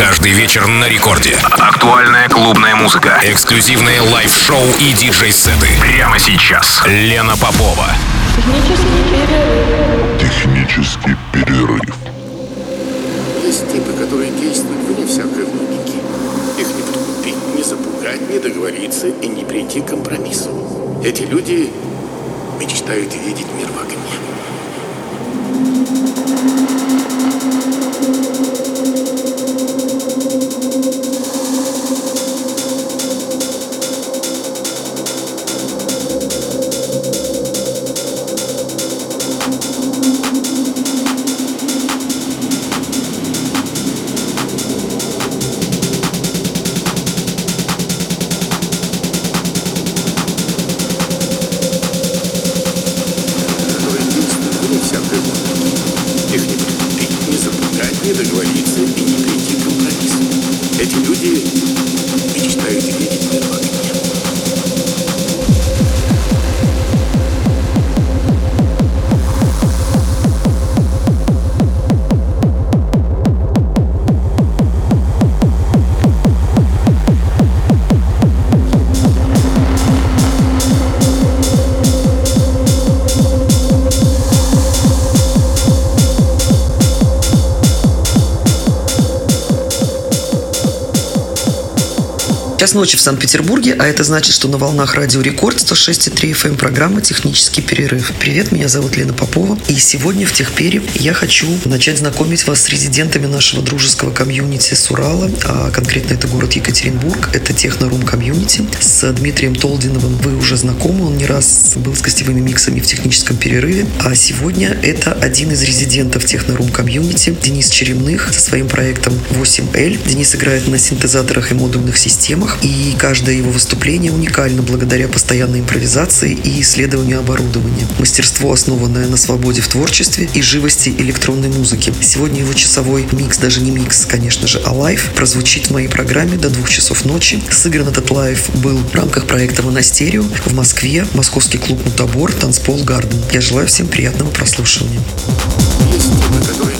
Каждый вечер на рекорде. Актуальная клубная музыка. Эксклюзивные лайв-шоу и диджей-сеты. Прямо сейчас. Лена Попова. Технический перерыв. Есть типы, которые действуют вне всякой логики. Их не подкупить, не запугать, не договориться и не прийти к компромиссу. Эти люди мечтают видеть мир в огне. Час ночи в Санкт-Петербурге, а это значит, что на волнах Радио Рекорд 106,3 FM программа «Технический перерыв». Привет, меня зовут Лена Попова, и сегодня в Техпере я хочу начать знакомить вас с резидентами нашего дружеского комьюнити с Урала, а конкретно это город Екатеринбург, это Технорум комьюнити. С Дмитрием Толдиновым вы уже знакомы, он не раз был с гостевыми миксами в техническом перерыве, а сегодня это один из резидентов Технорум комьюнити, Денис Черемных со своим проектом 8L. Денис играет на синтезаторах и модульных системах, и каждое его выступление уникально благодаря постоянной импровизации и исследованию оборудования. Мастерство, основанное на свободе в творчестве и живости электронной музыки. Сегодня его часовой микс, даже не микс, конечно же, а лайв, прозвучит в моей программе до двух часов ночи. Сыгран этот лайв был в рамках проекта «Монастерио» в Москве, московский клуб «Мутабор», танцпол «Гарден». Я желаю всем приятного прослушивания. Есть типы, которые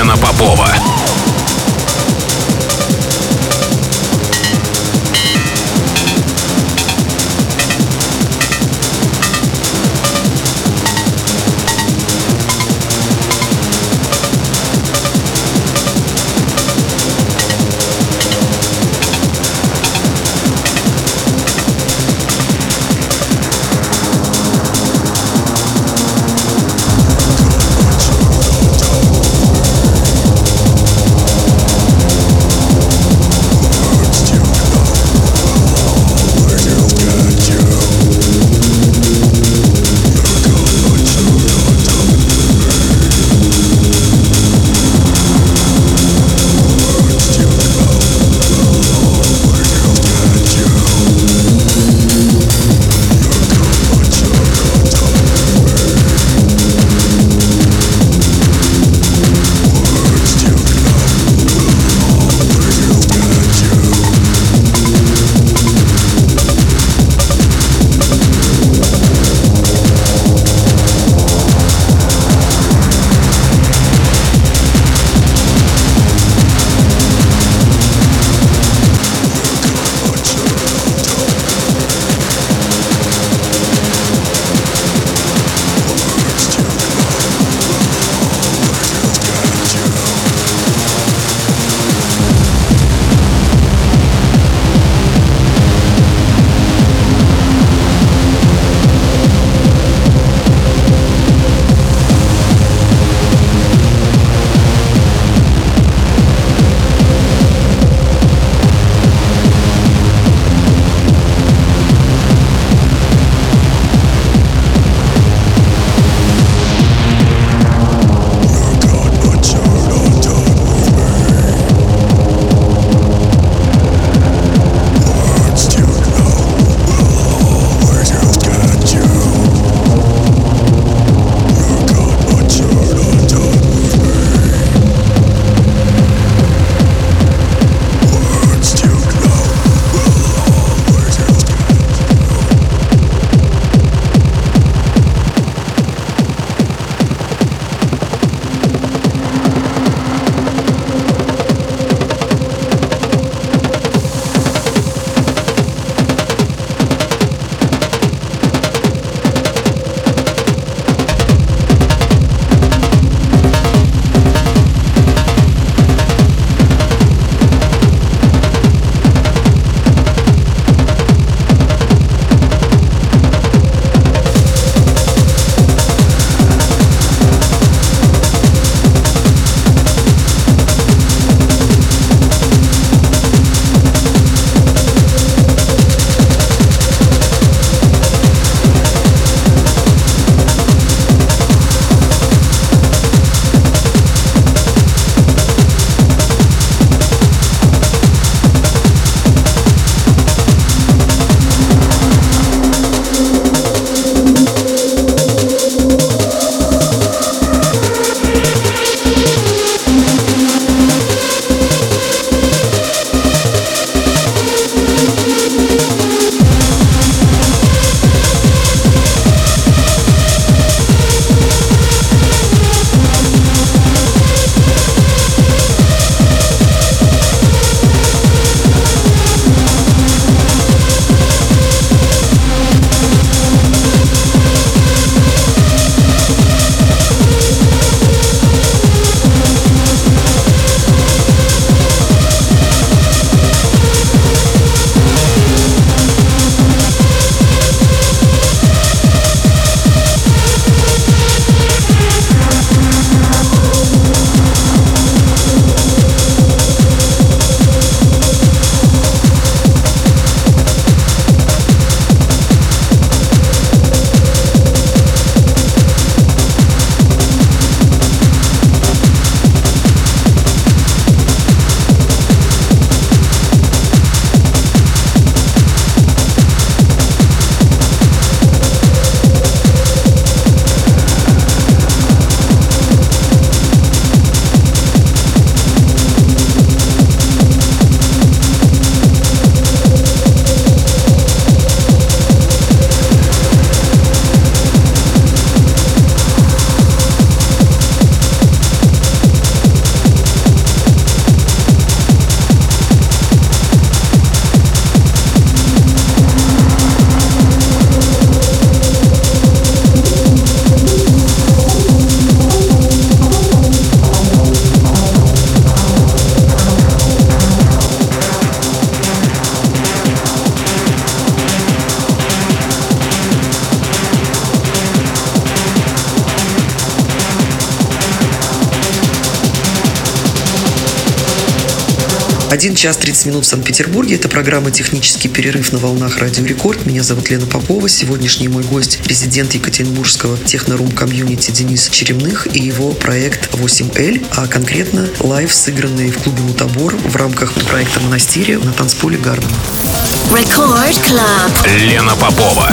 Club. Лена Попова. 1 час 30 минут в Санкт-Петербурге. Это программа «Технический перерыв» на волнах Радио Рекорд. Меня зовут Лена Попова. Сегодняшний мой гость – президент Екатеринбургского технорум комьюнити Денис Черемных и его проект 8L, а конкретно лайв, сыгранный в клубе Мутабор в рамках проекта «Монастерио» на танцполе Гарден. Record Club. Лена Попова.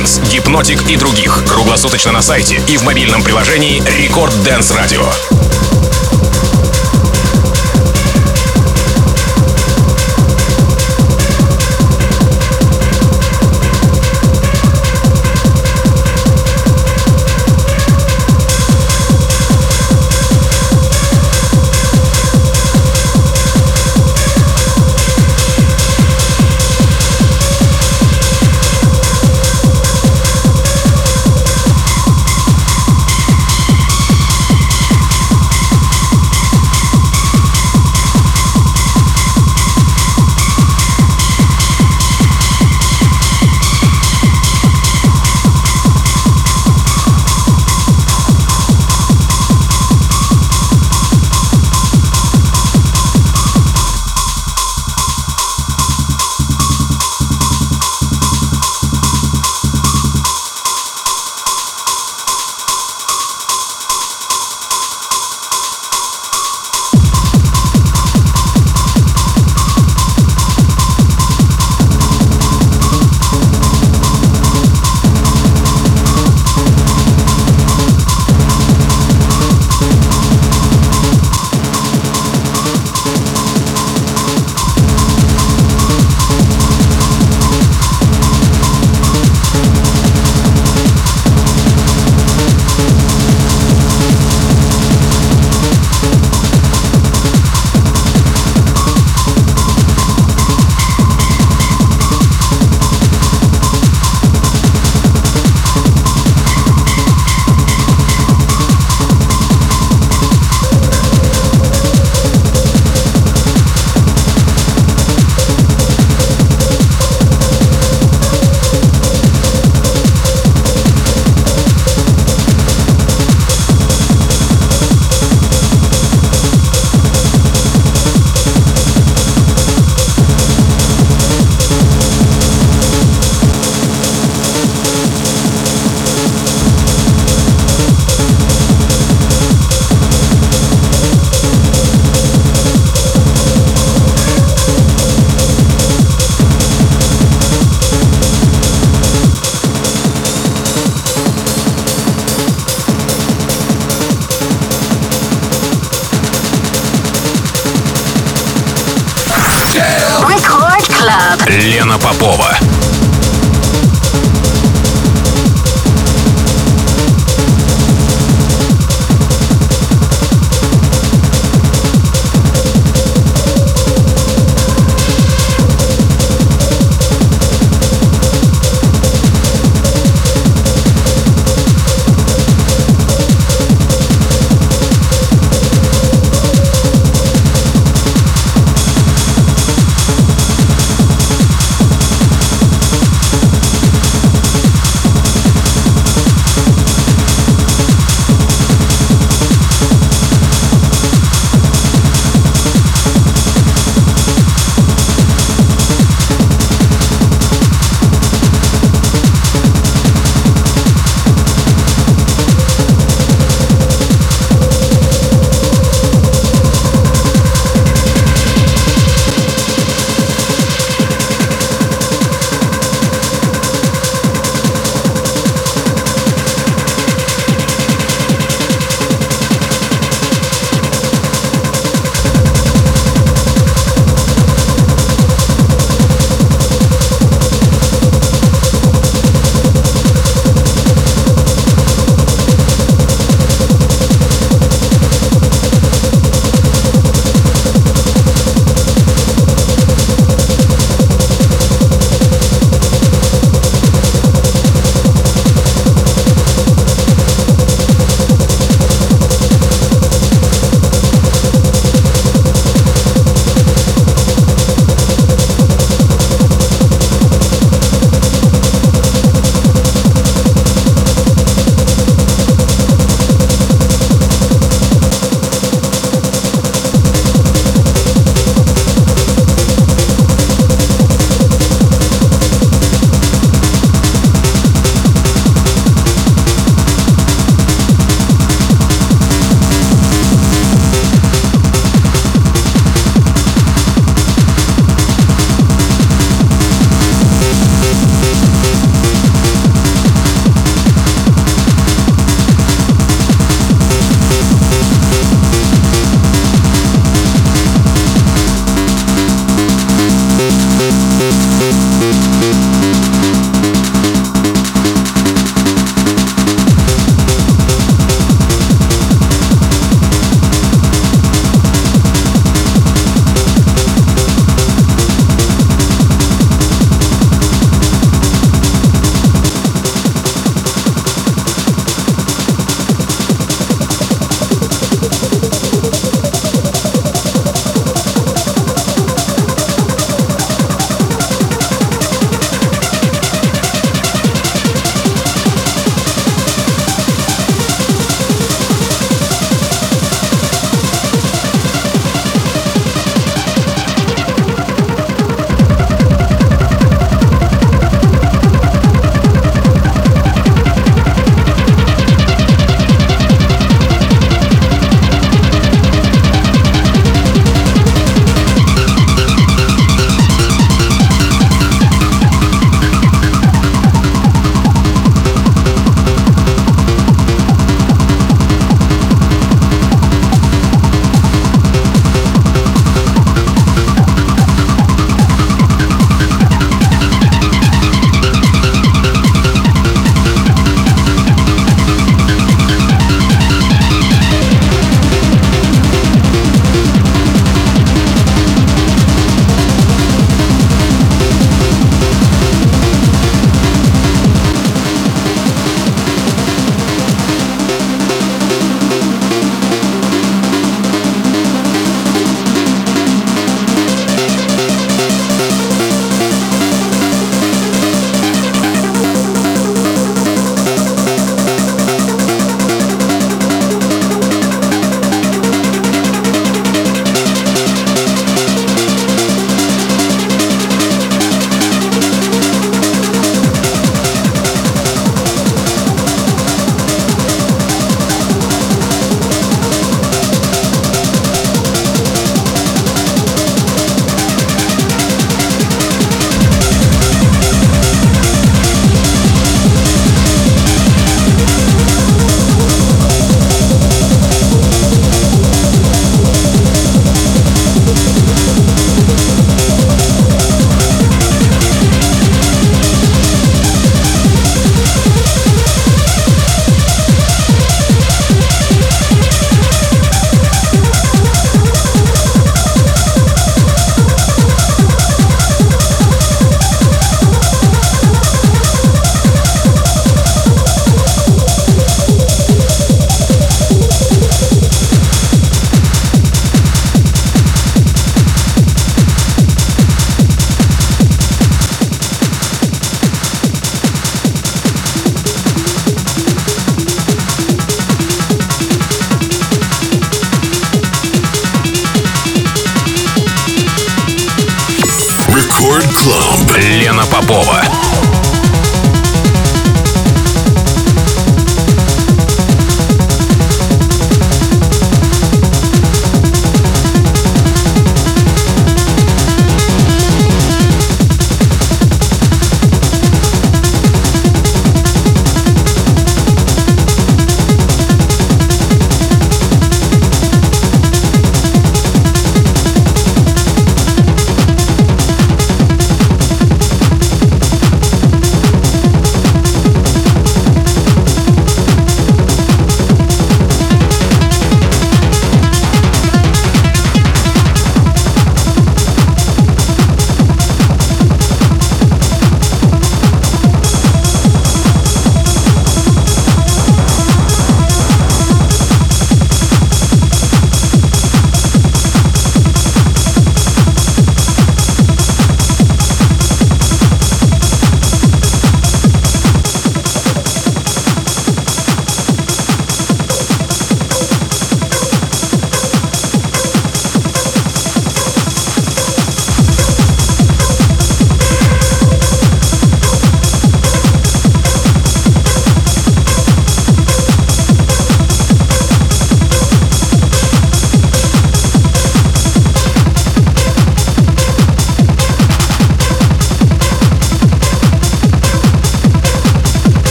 Innocence, Hypnotic и других. Круглосуточно на сайте и в мобильном приложении Record Dance Radio.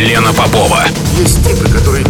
Лена Попова. Есть типы, которые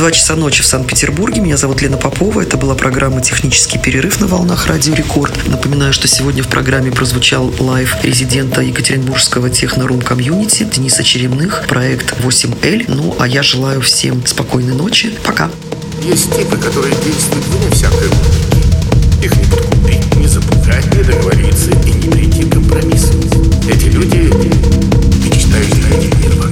2 часа ночи в Санкт-Петербурге. Меня зовут Лена Попова. Это была программа «Технический перерыв» на волнах Радио Рекорд. Напоминаю, что сегодня в программе прозвучал лайв резидента Екатеринбургского технорум комьюнити Дениса Черемных, проект 8L. Ну, а я желаю всем спокойной ночи. Пока. Есть типы, которые действуют вне всякой логики. Их не подкупить, не запугать, не договориться и не прийти к компромиссу. Эти люди мечтают видеть мир вокруг.